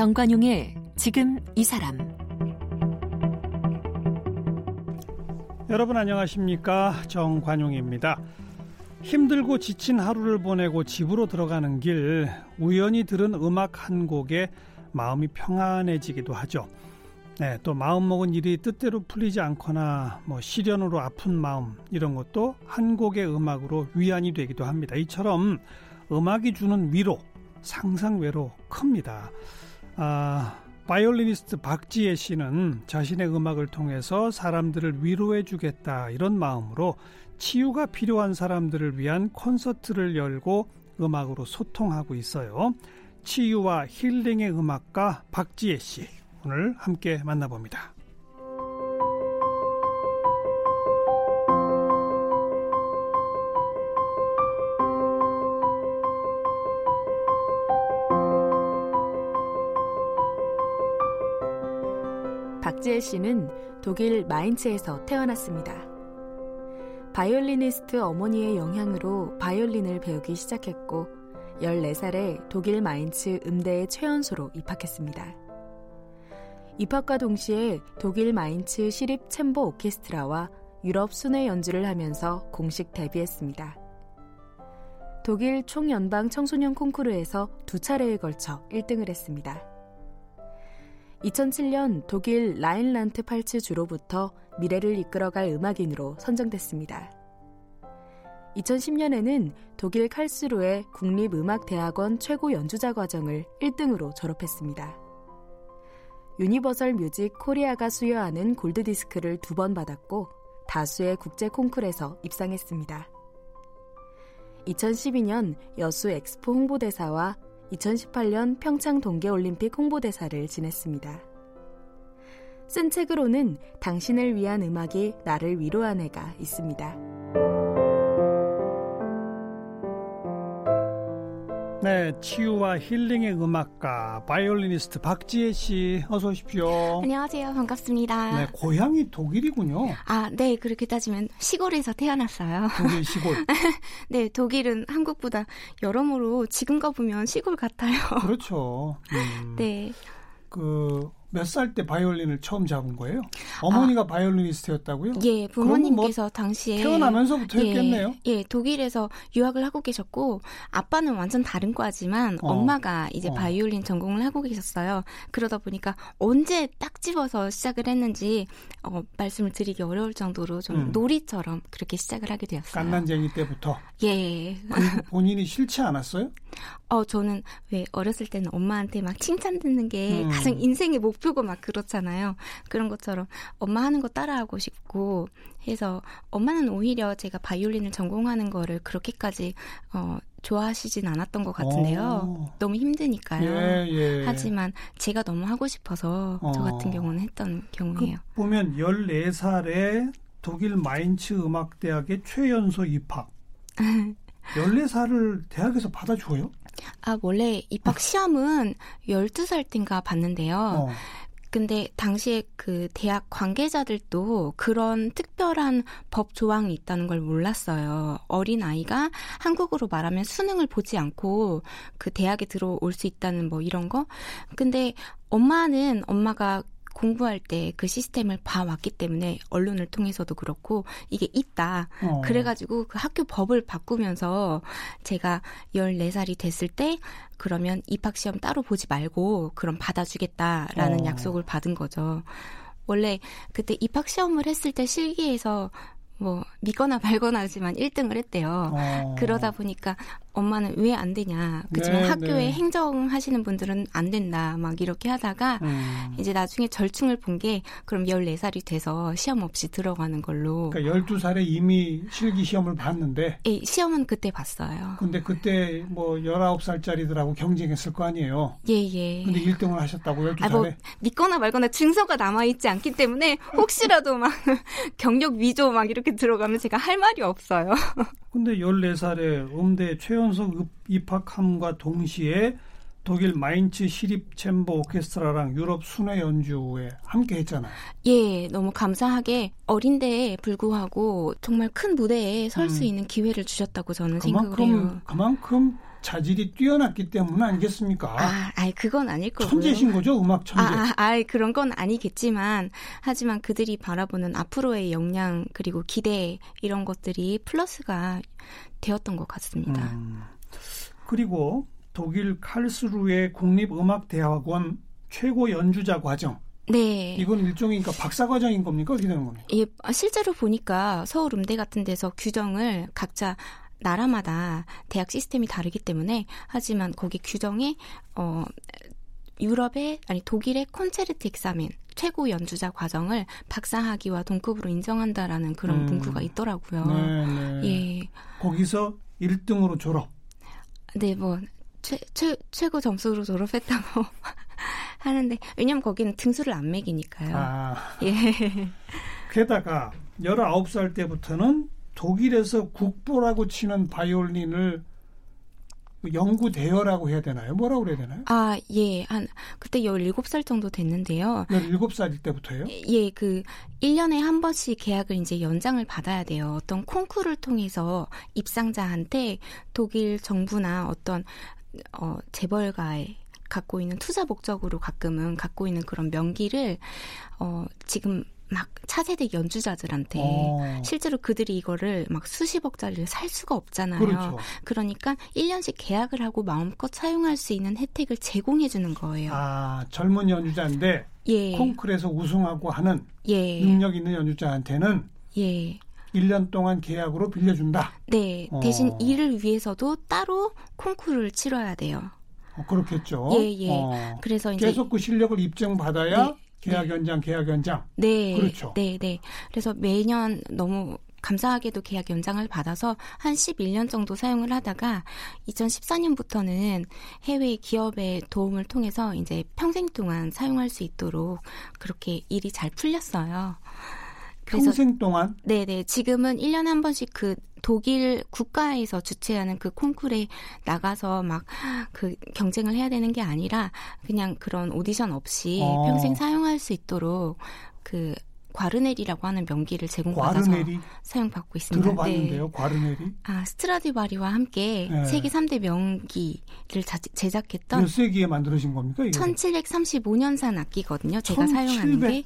정관용의 지금 이 사람 여러분 안녕하십니까 정관용입니다. 힘들고 지친 하루를 보내고 집으로 들어가는 길 우연히 들은 음악 한 곡에 마음이 평안해지기도 하죠. 네, 또 마음먹은 일이 뜻대로 풀리지 않거나 뭐 시련으로 아픈 마음 이런 것도 한 곡의 음악으로 위안이 되기도 합니다. 이처럼 음악이 주는 위로 상상외로 큽니다. 아, 바이올리니스트 박지혜 씨는 자신의 음악을 통해서 사람들을 위로해 주겠다 이런 마음으로 치유가 필요한 사람들을 위한 콘서트를 열고 음악으로 소통하고 있어요. 치유와 힐링의 음악가 박지혜 씨 오늘 함께 만나봅니다. 박지혜 씨는 독일 마인츠에서 태어났습니다. 바이올리니스트 어머니의 영향으로 바이올린을 배우기 시작했고 14살에 독일 마인츠 음대의 최연소로 입학했습니다. 입학과 동시에 독일 마인츠 시립 챔버 오케스트라와 유럽 순회 연주를 하면서 공식 데뷔했습니다. 독일 총연방 청소년 콩쿠르에서 두 차례에 걸쳐 1등을 했습니다. 2007년 독일 라인란트 팔츠 주로부터 미래를 이끌어갈 음악인으로 선정됐습니다. 2010년에는 독일 칼스루의 국립음악대학원 최고 연주자 과정을 1등으로 졸업했습니다. 유니버설 뮤직 코리아가 수여하는 골드디스크를 두 번 받았고 다수의 국제 콩쿨에서 입상했습니다. 2012년 여수 엑스포 홍보대사와 2018년 평창 동계올림픽 홍보대사를 지냈습니다. 쓴 책으로는 당신을 위한 음악이 나를 위로하네가 있습니다. 네, 치유와 힐링의 음악가 바이올리니스트 박지혜 씨 어서 오십시오. 안녕하세요. 반갑습니다. 네, 고향이 독일이군요. 아, 네. 그렇게 따지면 시골에서 태어났어요. 독일 시골. 네, 독일은 한국보다 여러모로 지금 가보면 시골 같아요. 그렇죠. 음, 네. 그 몇 살 때 바이올린을 처음 잡은 거예요? 어머니가 아, 바이올리니스트였다고요? 예, 부모님께서 뭐 당시에 태어나면서부터 예, 했겠네요. 예, 독일에서 유학을 하고 계셨고 아빠는 완전 다른 과지만 어. 엄마가 이제 어. 바이올린 전공을 하고 계셨어요. 그러다 보니까 언제 딱 집어서 시작을 했는지 어, 말씀을 드리기 어려울 정도로 좀 음. 놀이처럼 그렇게 시작을 하게 되었어요. 깐난쟁이 때부터. 예. 본인이 싫지 않았어요? 어, 저는 왜 어렸을 때는 엄마한테 막 칭찬 듣는 게 음. 가장 인생의 목 표고 막 그렇잖아요. 그런 것처럼 엄마 하는 거 따라하고 싶고 해서 엄마는 오히려 제가 바이올린을 전공하는 거를 그렇게까지 어, 좋아하시진 않았던 것 같은데요. 오. 어. 너무 힘드니까요. 예, 예. 하지만 제가 너무 하고 싶어서 어. 저 같은 경우는 했던 경우예요. 그 보면 14살에 독일 마인츠 음악대학의 최연소 입학. 14살을 대학에서 받아줘요? 아, 원래 입학 시험은 12살 땐가 봤는데요. 어. 근데 당시에 그 대학 관계자들도 그런 특별한 법 조항이 있다는 걸 몰랐어요. 어린 아이가 한국으로 말하면 수능을 보지 않고 그 대학에 들어올 수 있다는 뭐 이런 거. 근데 엄마는 엄마가 공부할 때 그 시스템을 봐왔기 때문에 언론을 통해서도 그렇고 이게 있다. 어. 그래가지고 그 학교 법을 바꾸면서 제가 14살이 됐을 때 그러면 입학시험 따로 보지 말고 그럼 받아주겠다라는 어. 약속을 받은 거죠. 원래 그때 입학시험을 했을 때 실기에서 뭐 믿거나 말거나 하지만 1등을 했대요. 어. 그러다 보니까 엄마는 왜 안 되냐. 그지만 네, 학교에 네. 행정하시는 분들은 안 된다. 막 이렇게 하다가 음. 이제 나중에 절충을 본 게 그럼 14살이 돼서 시험 없이 들어가는 걸로. 그러니까 12살에 이미 실기 시험을 봤는데. 예, 시험은 그때 봤어요. 근데 그때 뭐 19살짜리들하고 경쟁했을 거 아니에요. 예, 예. 근데 1등을 하셨다고 12살에. 아, 뭐 믿거나 말거나 증서가 남아 있지 않기 때문에 혹시라도 막 경력 위조 막 이렇게 들어가면 제가 할 말이 없어요. 근데 14살에 음대 최연소 입학함과 동시에 독일 마인츠 시립 챔버 오케스트라랑 유럽 순회 연주에 함께 했잖아요. 예, 너무 감사하게 어린데에 불구하고 정말 큰 무대에 설수 음. 있는 기회를 주셨다고 저는 그만큼, 생각을 해요. 그만큼 자질이 뛰어났기 때문 아니겠습니까? 아, 아이 그건 아닐 거고요. 천재신 거죠, 음악 천재. 아, 아, 아이 그런 건 아니겠지만 하지만 그들이 바라보는 앞으로의 역량 그리고 기대 이런 것들이 플러스가 되었던 것 같습니다. 음, 그리고 독일 칼스루의 국립음악대학원 최고 연주자 과정. 네. 이건 일종의 그러니까 박사 과정인 겁니까? 어떻게 되는 겁니까? 예, 실제로 보니까 서울 음대 같은 데서 규정을 각자 나라마다 대학 시스템이 다르기 때문에 하지만 거기 규정에 어 유럽의 아니 독일의 콘체르트 익사민 최고 연주자 과정을 박사학위와 동급으로 인정한다라는 그런 음. 문구가 있더라고요. 네, 네. 예. 거기서 1등으로 졸업. 네, 뭐 최, 최, 최고 점수로 졸업했다고 하는데 왜냐면 거기는 등수를 안 매기니까요. 아. 예. 게다가 19살 때부터는 독일에서 국보라고 치는 바이올린을 연구 대여라고 해야 되나요? 뭐라고 그래야 되나요? 아, 예. 한 그때 17살 정도 됐는데요. 17살일 때부터요? 예, 그 1년에 한 번씩 계약을 이제 연장을 받아야 돼요. 어떤 콩쿠르를 통해서 입상자한테 독일 정부나 어떤 어 재벌가의 갖고 있는 투자 목적으로 가끔은 갖고 있는 그런 명기를 어 지금 막 차세대 연주자들한테 어. 실제로 그들이 이거를 막 수십억짜리를 살 수가 없잖아요. 그렇죠. 그러니까 1년씩 계약을 하고 마음껏 사용할 수 있는 혜택을 제공해 주는 거예요. 아, 젊은 연주자인데 예. 콩쿨에서 우승하고 하는 예. 능력 있는 연주자한테는 예. 1년 동안 계약으로 빌려준다. 네. 어. 대신 이를 위해서도 따로 콩쿠르를 치러야 돼요. 어, 그렇겠죠. 예, 예. 어. 그래서 이제 계속 그 실력을 입증받아야 네. 계약 네. 연장, 계약 연장. 네. 그렇죠. 네, 네. 그래서 매년 너무 감사하게도 계약 연장을 받아서 한 11년 정도 사용을 하다가 2014년부터는 해외 기업의 도움을 통해서 이제 평생 동안 사용할 수 있도록 그렇게 일이 잘 풀렸어요. 평생 동안? 네네. 지금은 1년에 한 번씩 그 독일 국가에서 주최하는 그 콩쿠르에 나가서 막 그 경쟁을 해야 되는 게 아니라 그냥 그런 오디션 없이 어. 평생 사용할 수 있도록 그 과르네리라고 하는 명기를 제공받아서 과르네리? 사용받고 있습니다. 들어봤는데요, 네. 과르네리? 아, 스트라디바리와 함께 네. 세계 3대 명기를 자, 제작했던 몇 세기에 만들어진 겁니까? 이게? 1735년산 악기거든요. 제가 사용하는 게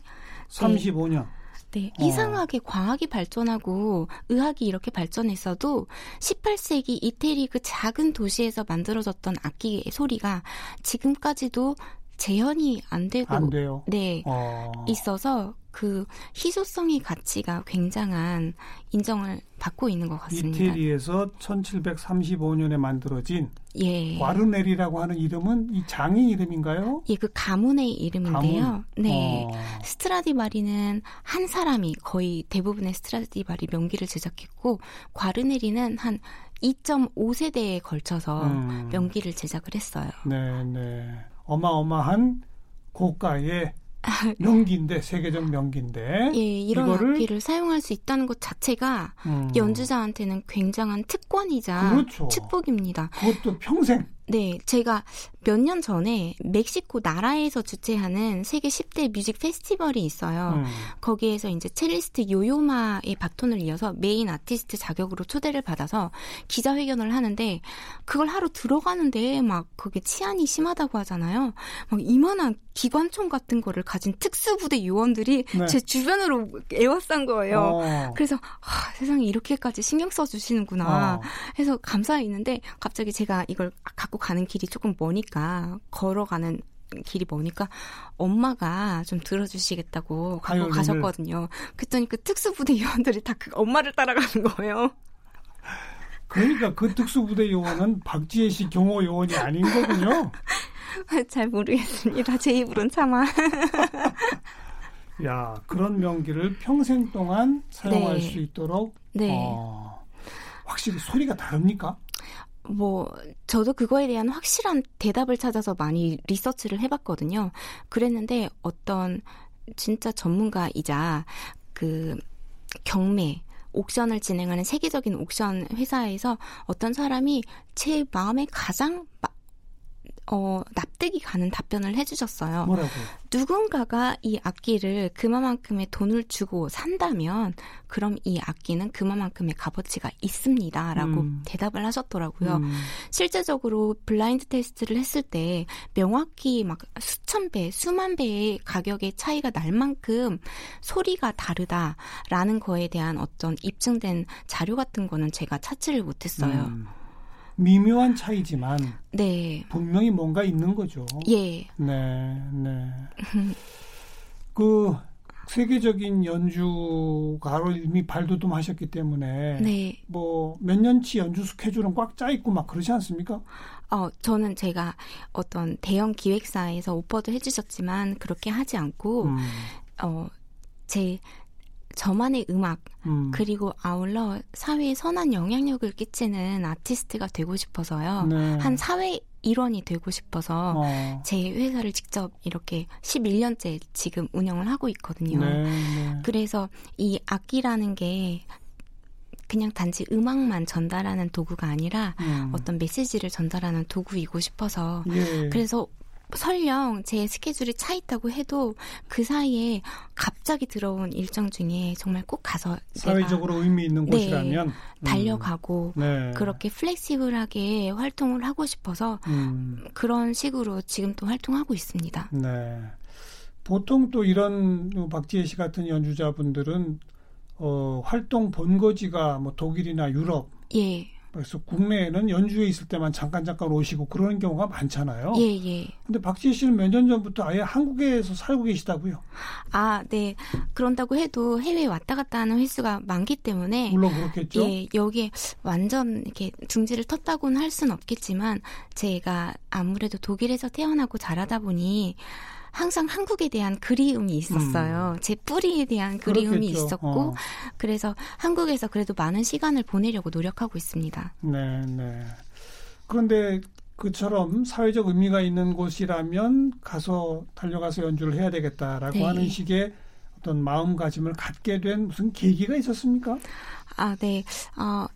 35년. 네. 네, 어. 이상하게 과학이 발전하고 의학이 이렇게 발전했어도 18세기 이태리 그 작은 도시에서 만들어졌던 악기의 소리가 지금까지도 재현이 안 되고 안 돼요. 네 어. 있어서 그 희소성의 가치가 굉장한 인정을 받고 있는 것 같습니다. 이태리에서 1735년에 만들어진 예. 와르넬이라고 하는 이름은 이 장의 이름인가요? 예, 그 가문의 이름인데요. 가문? 네. 어. 스트라디바리는 한 사람이 거의 대부분의 스트라디바리 명기를 제작했고 과르네리는 한 2.5세대에 걸쳐서 음. 명기를 제작을 했어요. 네, 네. 어마어마한 고가의 명기인데 세계적 명기인데 예 이런 이거를, 악기를 사용할 수 있다는 것 자체가 음. 연주자한테는 굉장한 특권이자 그렇죠. 축복입니다. 그것도 평생 네, 제가 몇 년 전에 멕시코 나라에서 주최하는 세계 10대 뮤직 페스티벌이 있어요. 음. 거기에서 이제 첼리스트 요요마의 바톤을 이어서 메인 아티스트 자격으로 초대를 받아서 기자회견을 하는데 그걸 하러 들어가는데 막 그게 치안이 심하다고 하잖아요. 막 이만한 기관총 같은 거를 가진 특수부대 요원들이 네. 제 주변으로 에워싼 거예요. 어. 그래서 아, 세상에 이렇게까지 신경 써주시는구나 어. 해서 감사히 있는데 갑자기 제가 이걸 갖고 갖고 가는 길이 조금 머니까 걸어가는 길이 머니까 엄마가 좀 들어주시겠다고 갖고 가셨거든요. 그랬더니 그 특수부대 요원들이 다 그 엄마를 따라가는 거예요. 그러니까 그 특수부대 요원은 박지혜 씨 경호 요원이 아닌 거군요. 잘 모르겠습니다. 제 입으론 참아. 야 그런 명기를 평생 동안 사용할 네. 수 있도록 네. 어, 확실히 소리가 다릅니까? 뭐 저도 그거에 대한 확실한 대답을 찾아서 많이 리서치를 해봤거든요. 그랬는데 어떤 진짜 전문가이자 그 경매 옥션을 진행하는 세계적인 옥션 회사에서 어떤 사람이 제 마음에 가장 어, 납득이 가는 답변을 해주셨어요. 뭐라고? 누군가가 이 악기를 그만큼의 돈을 주고 산다면 그럼 이 악기는 그만큼의 값어치가 있습니다라고 음. 대답을 하셨더라고요. 음. 실제적으로 블라인드 테스트를 했을 때 명확히 막 수천 배, 수만 배의 가격의 차이가 날 만큼 소리가 다르다라는 거에 대한 어떤 입증된 자료 같은 거는 제가 찾지를 못했어요. 음. 미묘한 차이지만 네. 분명히 뭔가 있는 거죠. 예. 네, 네. 그 세계적인 연주가로 이미 발돋움하셨기 때문에 네. 뭐몇 년치 연주 스케줄은 꽉 짜 있고 막 그러지 않습니까? 어, 저는 제가 어떤 대형 기획사에서 오퍼도 해주셨지만 그렇게 하지 않고 음. 어, 제 저만의 음악 음. 그리고 아울러 사회에 선한 영향력을 끼치는 아티스트가 되고 싶어서요. 네. 한 사회 일원이 되고 싶어서 어. 제 회사를 직접 이렇게 11년째 지금 운영을 하고 있거든요. 네, 네. 그래서 이 악기라는 게 그냥 단지 음악만 전달하는 도구가 아니라 음. 어떤 메시지를 전달하는 도구이고 싶어서 예. 그래서 설령 제 스케줄이 차 있다고 해도 그 사이에 갑자기 들어온 일정 중에 정말 꼭 가서 사회적으로 의미 있는 네, 곳이라면 음. 달려가고 네. 그렇게 플렉시블하게 활동을 하고 싶어서 음. 그런 식으로 지금 또 활동하고 있습니다. 네. 보통 또 이런 박지혜 씨 같은 연주자분들은 어, 활동 본거지가 뭐 독일이나 유럽 예. 그래서 국내에는 연주에 있을 때만 잠깐 잠깐 오시고 그런 경우가 많잖아요. 예, 예. 근데 박지희 씨는 몇 년 전부터 아예 한국에서 살고 계시다고요? 아, 네. 그런다고 해도 해외에 왔다 갔다 하는 횟수가 많기 때문에 물론 그렇겠죠. 예, 여기에 완전 이렇게 둥지를 텄다고는 할 수는 없겠지만 제가 아무래도 독일에서 태어나고 자라다 보니 항상 한국에 대한 그리움이 있었어요. 음. 제 뿌리에 대한 그리움이 그렇겠죠. 있었고 어. 그래서 한국에서 그래도 많은 시간을 보내려고 노력하고 있습니다. 네, 네. 그런데 그처럼 사회적 의미가 있는 곳이라면 가서 달려가서 연주를 해야 되겠다라고 네. 하는 식의 어떤 마음가짐을 갖게 된 무슨 계기가 있었습니까? 아, 네. 어,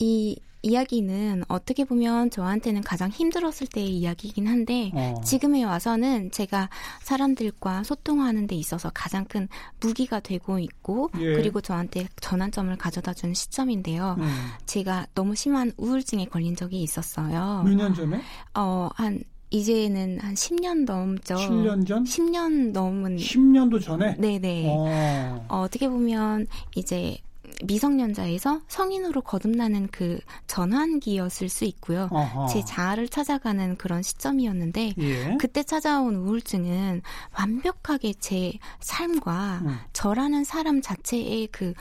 이 이야기는 어떻게 보면 저한테는 가장 힘들었을 때의 이야기이긴 한데 어. 지금에 와서는 제가 사람들과 소통하는 데 있어서 가장 큰 무기가 되고 있고 예. 그리고 저한테 전환점을 가져다 준 시점인데요. 음. 제가 너무 심한 우울증에 걸린 적이 있었어요. 몇 년 전에? 어, 한 이제는 한 10년 넘죠. 10년 전? 10년 넘은 10년도 전에? 네네. 어. 어, 어떻게 보면 이제 미성년자에서 성인으로 거듭나는 그 전환기였을 수 있고요. 어허. 제 자아를 찾아가는 그런 시점이었는데 예. 그때 찾아온 우울증은 완벽하게 제 삶과 음. 저라는 사람 자체의 그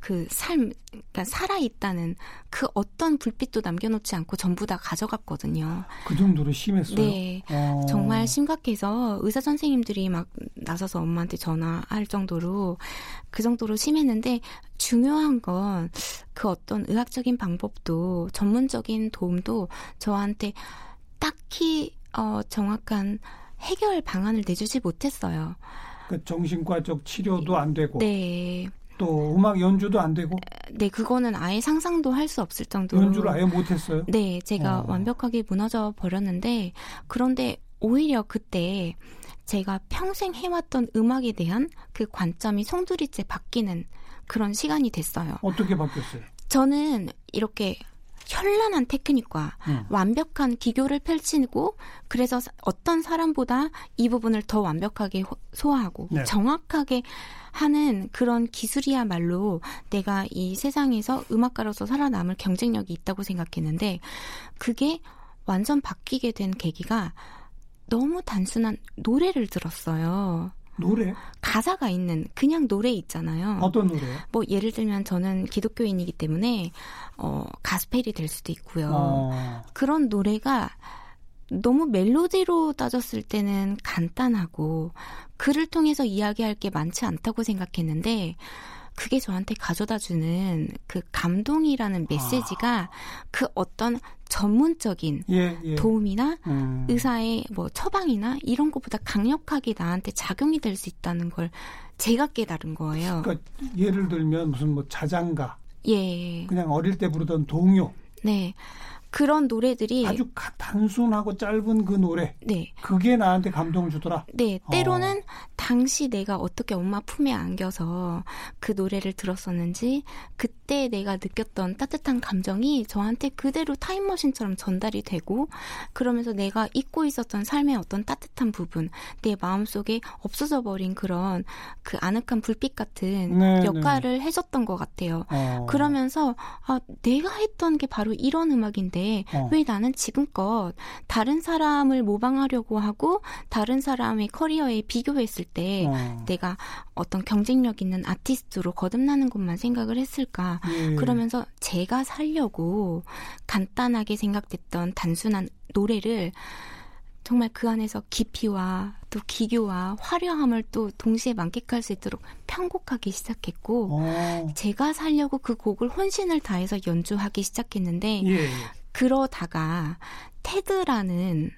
그 삶, 그러니까 살아있다는 그 어떤 불빛도 남겨놓지 않고 전부 다 가져갔거든요. 그 정도로 심했어요? 네. 어. 정말 심각해서 의사 선생님들이 막 나서서 엄마한테 전화할 정도로 그 정도로 심했는데 중요한 건 그 어떤 의학적인 방법도 전문적인 도움도 저한테 딱히 어, 정확한 해결 방안을 내주지 못했어요. 그 정신과적 치료도 안 되고. 네. 또 음악 연주도 안 되고? 네, 그거는 아예 상상도 할 수 없을 정도로 연주를 아예 못 했어요. 네, 제가 어. 완벽하게 무너져 버렸는데 그런데 오히려 그때 제가 평생 해왔던 음악에 대한 그 관점이 송두리째 바뀌는 그런 시간이 됐어요. 어떻게 바뀌었어요? 저는 이렇게 현란한 테크닉과 음. 완벽한 기교를 펼치고 그래서 어떤 사람보다 이 부분을 더 완벽하게 소화하고 네. 정확하게 하는 그런 기술이야말로 내가 이 세상에서 음악가로서 살아남을 경쟁력이 있다고 생각했는데 그게 완전 바뀌게 된 계기가 너무 단순한 노래를 들었어요. 노래? 가사가 있는 그냥 노래 있잖아요. 어떤 노래? 뭐 예를 들면 저는 기독교인이기 때문에 어 가스펠이 될 수도 있고요. 어. 그런 노래가 너무 멜로디로 따졌을 때는 간단하고 글을 통해서 이야기할 게 많지 않다고 생각했는데 그게 저한테 가져다 주는 그 감동이라는 메시지가 아. 그 어떤 전문적인 예, 예. 도움이나 음. 의사의 뭐 처방이나 이런 것보다 강력하게 나한테 작용이 될 수 있다는 걸 제가 깨달은 거예요. 그러니까 예를 들면 무슨 뭐 자장가, 예, 그냥 어릴 때 부르던 동요, 네. 그런 노래들이 아주 단순하고 짧은 그 노래. 네. 그게 나한테 감동을 주더라. 네. 때로는 어. 당시 내가 어떻게 엄마 품에 안겨서 그 노래를 들었었는지 그때 내가 느꼈던 따뜻한 감정이 저한테 그대로 타임머신처럼 전달이 되고 그러면서 내가 잊고 있었던 삶의 어떤 따뜻한 부분, 내 마음속에 없어져 버린 그런 그 아늑한 불빛 같은 네, 네. 역할을 네. 해줬던 것 같아요. 어. 그러면서 아, 내가 했던 게 바로 이런 음악인데 어. 왜 나는 지금껏 다른 사람을 모방하려고 하고 다른 사람의 커리어에 비교했을 때 어. 내가 어떤 경쟁력 있는 아티스트로 거듭나는 것만 생각을 했을까? 예. 그러면서 제가 살려고 간단하게 생각됐던 단순한 노래를 정말 그 안에서 깊이와 또 기교와 화려함을 또 동시에 만끽할 수 있도록 편곡하기 시작했고 오. 어. 제가 살려고 그 곡을 혼신을 다해서 연주하기 시작했는데 예. 그러다가 테드라는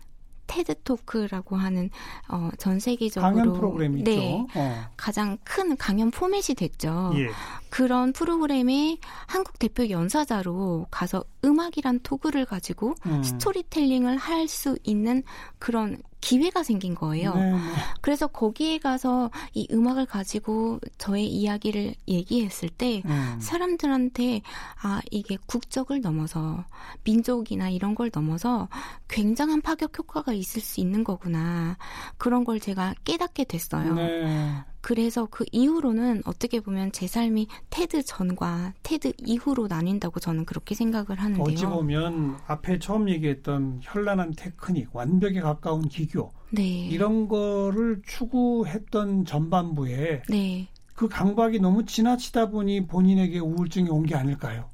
테드 토크라고 하는 어, 전 세계적으로 강연 프로그램이 네, 있죠. 어. 가장 큰 강연 포맷이 됐죠. 예. 그런 프로그램에 한국 대표 연사자로 가서 음악이란 토크를 가지고 음. 스토리텔링을 할 수 있는 그런 기회가 생긴 거예요. 네, 네. 그래서 거기에 가서 이 음악을 가지고 저의 이야기를 얘기했을 때 음. 사람들한테 아 이게 국적을 넘어서 민족이나 이런 걸 넘어서 굉장한 파격 효과가 있을 수 있는 거구나 그런 걸 제가 깨닫게 됐어요. 네. 그래서 그 이후로는 어떻게 보면 제 삶이 테드 전과 테드 이후로 나뉜다고 저는 그렇게 생각을 하는데요. 어찌 보면 앞에 처음 얘기했던 현란한 테크닉, 완벽에 가까운 기교 네. 이런 거를 추구했던 전반부에 네. 그 강박이 너무 지나치다 보니 본인에게 우울증이 온 게 아닐까요?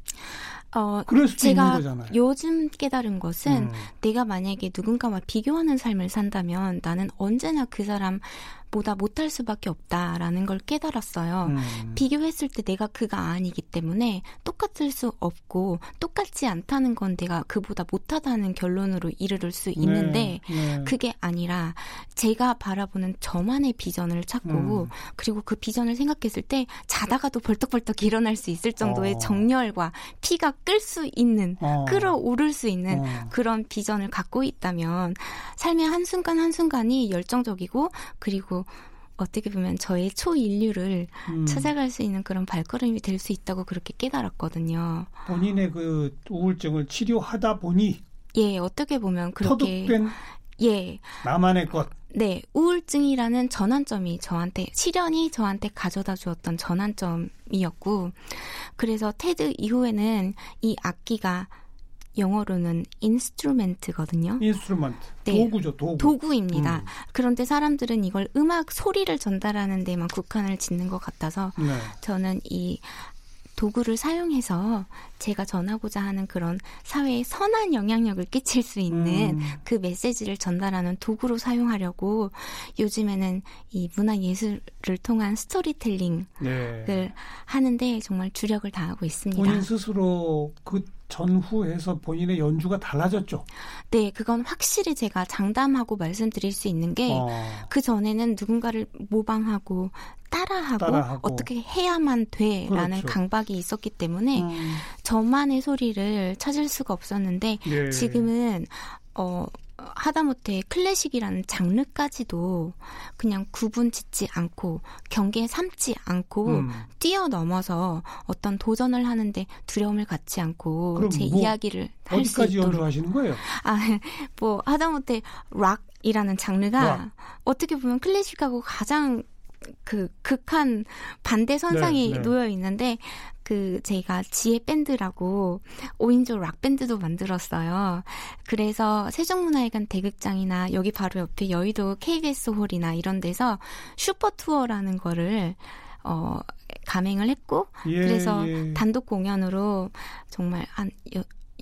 어, 제가. 요즘 깨달은 것은 음. 내가 만약에 누군가와 비교하는 삶을 산다면 나는 언제나 그 사람 보다 못할 수밖에 없다라는 걸 깨달았어요. 음. 비교했을 때 내가 그가 아니기 때문에 똑같을 수 없고 똑같지 않다는 건 내가 그보다 못하다는 결론으로 이르를 수 네, 있는데 네, 네. 그게 아니라 제가 바라보는 저만의 비전을 찾고 음. 그리고 그 비전을 생각했을 때 자다가도 벌떡벌떡 일어날 수 있을 정도의 어. 정열과 피가 끌수 있는 어. 끌어오를 수 있는 어. 그런 비전을 갖고 있다면 삶의 한순간 한순간이 열정적이고 그리고 어떻게 보면 저의 초인류를 음. 찾아갈 수 있는 그런 발걸음이 될 수 있다고 그렇게 깨달았거든요. 본인의 그 우울증을 치료하다 보니 예, 어떻게 보면 그렇게 터득된 예. 나만의 것. 네, 우울증이라는 전환점이 저한테 시련이 저한테 가져다 주었던 전환점이었고 그래서 테드 이후에는 이 악기가 영어로는 instrument거든요. Instrument. 네. 도구죠, 도구. 도구입니다. 음. 그런데 사람들은 이걸 음악 소리를 전달하는 데만 국한을 짓는 것 같아서 네. 저는 이 도구를 사용해서 제가 전하고자 하는 그런 사회에 선한 영향력을 끼칠 수 있는 음. 그 메시지를 전달하는 도구로 사용하려고 요즘에는 이 문화 예술을 통한 스토리텔링을 네. 하는데 정말 주력을 다하고 있습니다. 본인 스스로 그 전후해서 본인의 연주가 달라졌죠. 네, 그건 확실히 제가 장담하고 말씀드릴 수 있는 게그 어. 그 전에는 누군가를 모방하고 따라하고, 따라하고, 어떻게 해야만 돼라는 그렇죠. 강박이 있었기 때문에 음. 저만의 소리를 찾을 수가 없었는데 네. 지금은 어 하다못해 클래식이라는 장르까지도 그냥 구분 짓지 않고 경계에 삼지 않고 음. 뛰어넘어서 어떤 도전을 하는데 두려움을 갖지 않고 제 뭐 이야기를 할 수 있도록 연주하시는 거예요? 아, 뭐 하다못해 락이라는 장르가 락. 어떻게 보면 클래식하고 가장 그 극한 반대 선상이 네, 네. 놓여 있는데 그 제가 지혜 밴드라고 5인조 락 밴드도 만들었어요. 그래서 세종문화회관 대극장이나 여기 바로 옆에 여의도 KBS 홀이나 이런 데서 슈퍼 투어라는 거를 어 감행을 했고 예, 그래서 예. 단독 공연으로 정말 한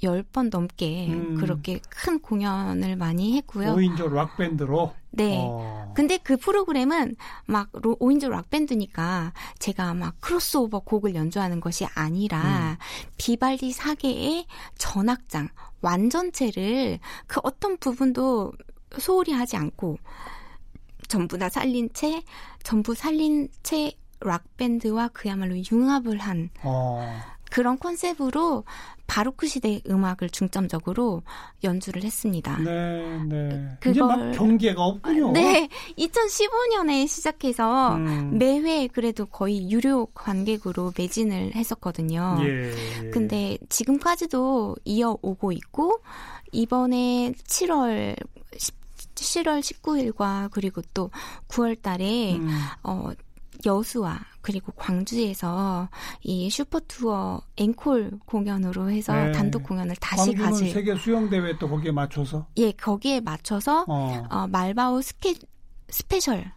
10번 넘게 음. 그렇게 큰 공연을 많이 했고요. 5인조 락밴드로? 네. 어. 근데 그 프로그램은 막 5인조 락밴드니까 제가 막 크로스오버 곡을 연주하는 것이 아니라 음. 비발디 사계의 전악장, 완전체를 그 어떤 부분도 소홀히 하지 않고 전부 다 살린 채, 전부 살린 채 락밴드와 그야말로 융합을 한 어. 그런 컨셉으로 바로크 시대 음악을 중점적으로 연주를 했습니다. 네, 네. 그걸, 이제 막 경계가 없군요. 네, 2015년에 시작해서 음. 매회 그래도 거의 유료 관객으로 매진을 했었거든요. 예. 근데 지금까지도 이어오고 있고 이번에 7월 7월 19일과 그리고 또 9월 달에 음. 어 여수와 그리고 광주에서 이 슈퍼투어 앵콜 공연으로 해서 네. 단독 공연을 다시 가지. 세계 수영 대회 또 거기에 맞춰서? 예, 거기에 맞춰서 어, 어 말바오 스케 special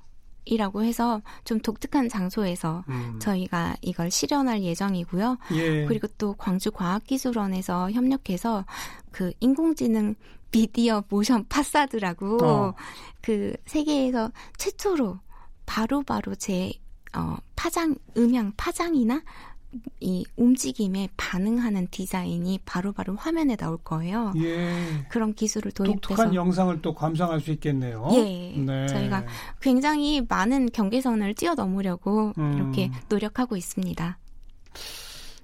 이라고 해서 좀 독특한 장소에서 음. 저희가 이걸 실현할 예정이고요. 예. 그리고 또 광주과학기술원에서 협력해서 그 인공지능 미디어 모션 파사드라고 어. 그 세계에서 최초로 바로바로 바로 제 어, 파장, 음향 파장이나 이 움직임에 반응하는 디자인이 바로바로 바로 화면에 나올 거예요. 예. 그런 기술을 도입해서 독특한 영상을 또 감상할 수 있겠네요. 예. 네. 저희가 굉장히 많은 경계선을 뛰어넘으려고 음. 이렇게 노력하고 있습니다.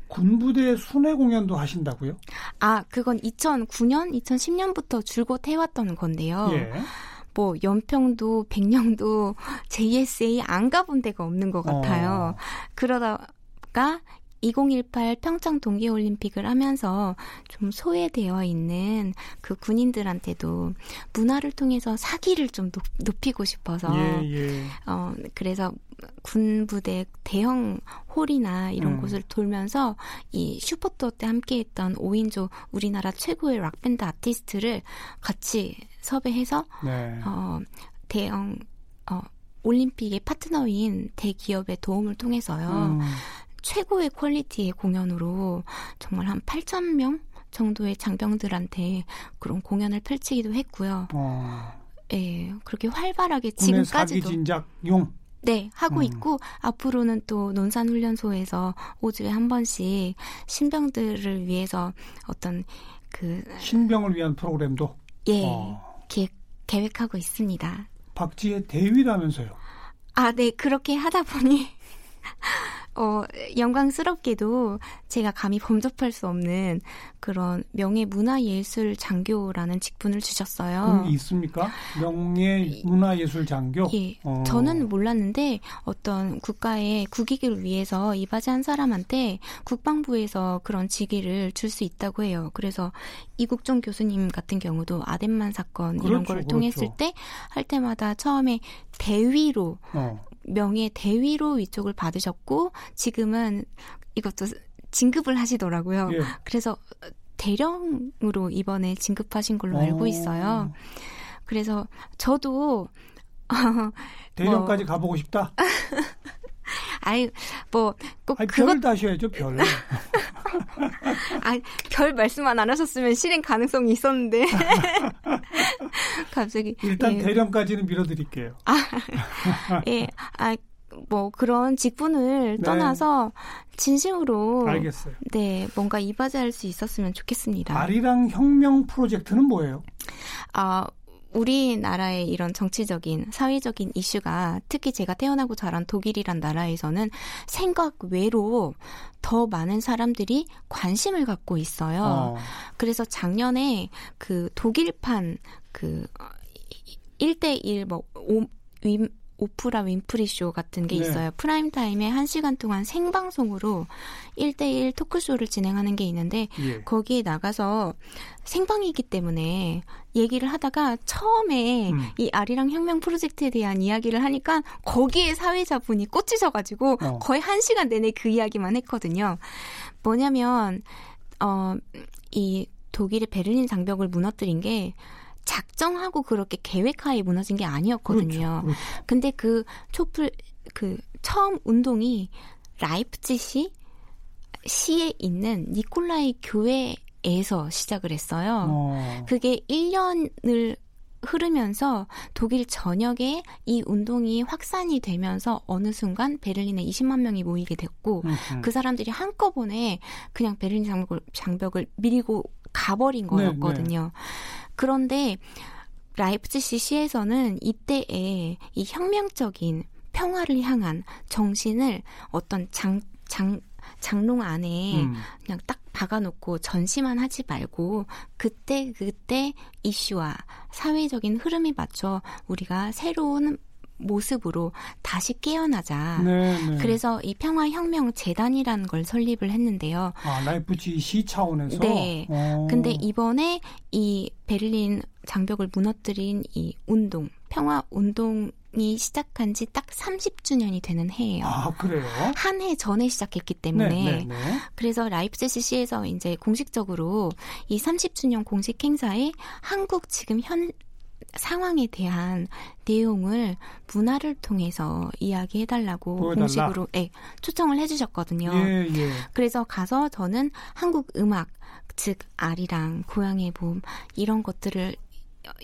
군부대 순회 공연도 하신다고요? 아, 그건 2009년, 2010년부터 줄곧 해왔던 건데요. 예. 뭐 연평도, 백령도, JSA 안 가본 데가 없는 것 같아요. 어. 그러다가 2018 평창 동계올림픽을 하면서 좀 소외되어 있는 그 군인들한테도 문화를 통해서 사기를 좀 높, 이고 싶어서 예, 예. 어 그래서 군부대 대형 홀이나 이런 음. 곳을 돌면서 이 슈퍼투어 때 함께했던 5인조 우리나라 최고의 락밴드 아티스트를 같이 섭외해서 네. 어 대형 어 올림픽의 파트너인 대기업의 도움을 통해서요. 음. 최고의 퀄리티의 공연으로 정말 한 8천 명 정도의 장병들한테 그런 공연을 펼치기도 했고요. 어. 예, 그렇게 활발하게 지금까지도 진작용 네, 하고 음. 있고 앞으로는 또 논산 훈련소에서 5주에 한 번씩 신병들을 위해서 어떤 그 신병을 위한 프로그램도 예, 어. 계획, 계획하고 있습니다. 박지의 대위라면서요? 아, 네, 그렇게 하다 보니 어, 영광스럽게도 제가 감히 범접할 수 없는 그런 명예 문화 예술 장교라는 직분을 주셨어요. 있습니까? 명예 문화 예술 장교? 예. 어. 저는 몰랐는데 어떤 국가의 국익을 위해서 이바지한 사람한테 국방부에서 그런 직위를 줄 수 있다고 해요. 그래서 이국종 교수님 같은 경우도 아덴만 사건 그렇죠, 이런 걸 그렇죠. 통했을 때할 때마다 처음에 대위로 어. 명예 대위로 위촉을 받으셨고 지금은 이것도 진급을 하시더라고요. 예. 그래서 대령으로 이번에 진급하신 걸로 알고 있어요. 그래서 저도 대령까지 뭐, 가보고 싶다. 아이 뭐꼭 그것 다셔야죠 별. 아별 말씀만 안 하셨으면 실행 가능성이 있었는데 갑자기 일단 예. 대령까지는 밀어드릴게요. 아, 예, 아. 뭐 그런 직분을 네. 떠나서 진심으로 알겠어요. 네, 뭔가 이바지할 수 있었으면 좋겠습니다. 아리랑 혁명 프로젝트는 뭐예요? 아, 우리나라의 이런 정치적인 사회적인 이슈가 특히 제가 태어나고 자란 독일이란 나라에서는 생각 외로 더 많은 사람들이 관심을 갖고 있어요. 어. 그래서 작년에 그 독일판 그 1대1 뭐 오, 오프라 윈프리 쇼 같은 게 네. 있어요. 프라임 타임에 1시간 동안 생방송으로 1대1 토크쇼를 진행하는 게 있는데 예. 거기에 나가서 생방이기 때문에 얘기를 하다가 처음에 음. 이 아리랑 혁명 프로젝트에 대한 이야기를 하니까 거기에 사회자분이 꽂히셔 가지고 어. 거의 1시간 내내 그 이야기만 했거든요. 뭐냐면 어 이 독일의 베를린 장벽을 무너뜨린 게 작정하고 그렇게 계획하에 무너진 게 아니었거든요. 그렇죠, 그렇죠. 근데 그 촛불 그 처음 운동이 라이프치히 시에 있는 니콜라이 교회에서 시작을 했어요. 어. 그게 1년을 흐르면서 독일 전역에 이 운동이 확산이 되면서 어느 순간 베를린에 20만 명이 모이게 됐고 음흠. 그 사람들이 한꺼번에 그냥 베를린 장벽을, 장벽을 밀고 가버린 거였거든요. 네, 네. 그런데 라이프치시 시에서는 이때에 이 혁명적인 평화를 향한 정신을 어떤 장, 장, 장롱 안에 음. 그냥 딱 박아놓고 전시만 하지 말고 그때 그때 이슈와 사회적인 흐름에 맞춰 우리가 새로운 모습으로 다시 깨어나자. 네, 네. 그래서 이 평화혁명 재단이라는 걸 설립을 했는데요. 아, 라이프치히 시 차원에서. 네. 오. 어. 근데 이번에 이 베를린 장벽을 무너뜨린 이 운동, 평화 운동 이 시작한 지 딱 30주년이 되는 해예요. 아, 그래요? 한 해 전에 시작했기 때문에. 네, 네, 네. 그래서 라이프치히 시에서 이제 공식적으로 이 30주년 공식 행사에 한국 지금 현 상황에 대한 내용을 문화를 통해서 이야기해달라고 보여달라. 공식으로 네, 초청을 해주셨거든요. 예, 예. 그래서 가서 저는 한국 음악, 즉 아리랑, 고향의 봄 이런 것들을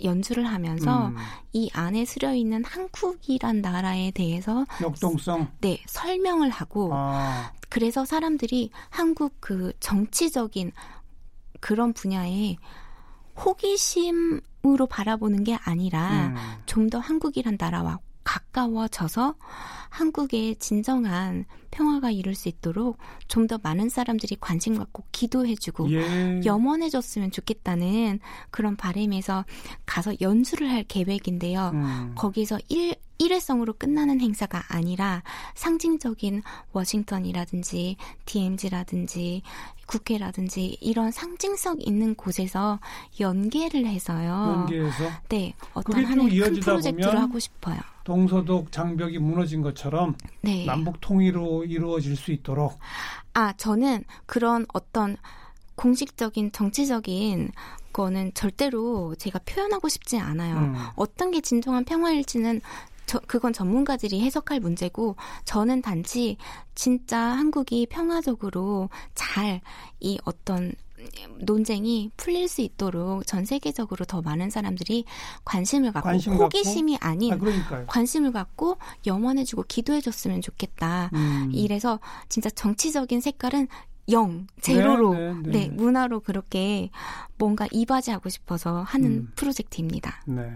연주를 하면서 음. 이 안에 스려 있는 한국이란 나라에 대해서 역동성 네 설명을 하고 아. 그래서 사람들이 한국 그 정치적인 그런 분야에 호기심 으로 바라보는 게 아니라 음. 좀더 한국이란 나라와 가까워져서 한국의 진정한 평화가 이룰 수 있도록 좀 더 많은 사람들이 관심 갖고 기도해주고 예. 염원해줬으면 좋겠다는 그런 바람에서 가서 연주를 할 계획인데요. 음. 거기서 일, 일회성으로 끝나는 행사가 아니라 상징적인 워싱턴이라든지 DMZ라든지 국회라든지 이런 상징성 있는 곳에서 연계를 해서요. 연계해서 네 어떤 하나의 큰 프로젝트를 하고 싶어요. 동서독 장벽이 무너진 것처럼 네. 남북 통일로 이루어질 수 있도록. 아 저는 그런 어떤 공식적인 정치적인 거는 절대로 제가 표현하고 싶지 않아요. 음. 어떤 게 진정한 평화일지는 저, 그건 전문가들이 해석할 문제고 저는 단지 진짜 한국이 평화적으로 잘 이 어떤 논쟁이 풀릴 수 있도록 전 세계적으로 더 많은 사람들이 관심을 갖고 관심 호기심이 갖고? 아닌 아, 관심을 갖고 염원해주고 기도해줬으면 좋겠다. 음. 이래서 진짜 정치적인 색깔은 영 제로로 네, 네, 네. 네 문화로 그렇게 뭔가 이바지하고 싶어서 하는 음. 프로젝트입니다. 네.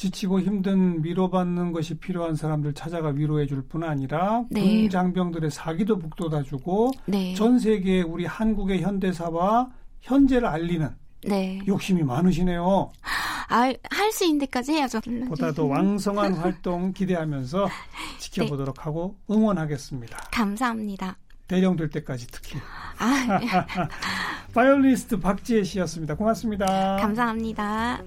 지치고 힘든 위로받는 것이 필요한 사람들 찾아가 위로해 줄 뿐 아니라 네. 군 장병들의 사기도 북돋아 주고 네. 전 세계에 우리 한국의 현대사와 현재를 알리는 네. 욕심이 많으시네요. 아, 할 수 있는 데까지 해야죠. 보다 더 왕성한 활동 기대하면서 지켜보도록 네. 하고 응원하겠습니다. 감사합니다. 대령될 때까지 특히. 아, 바이올리스트 박지혜 씨였습니다. 고맙습니다. 감사합니다.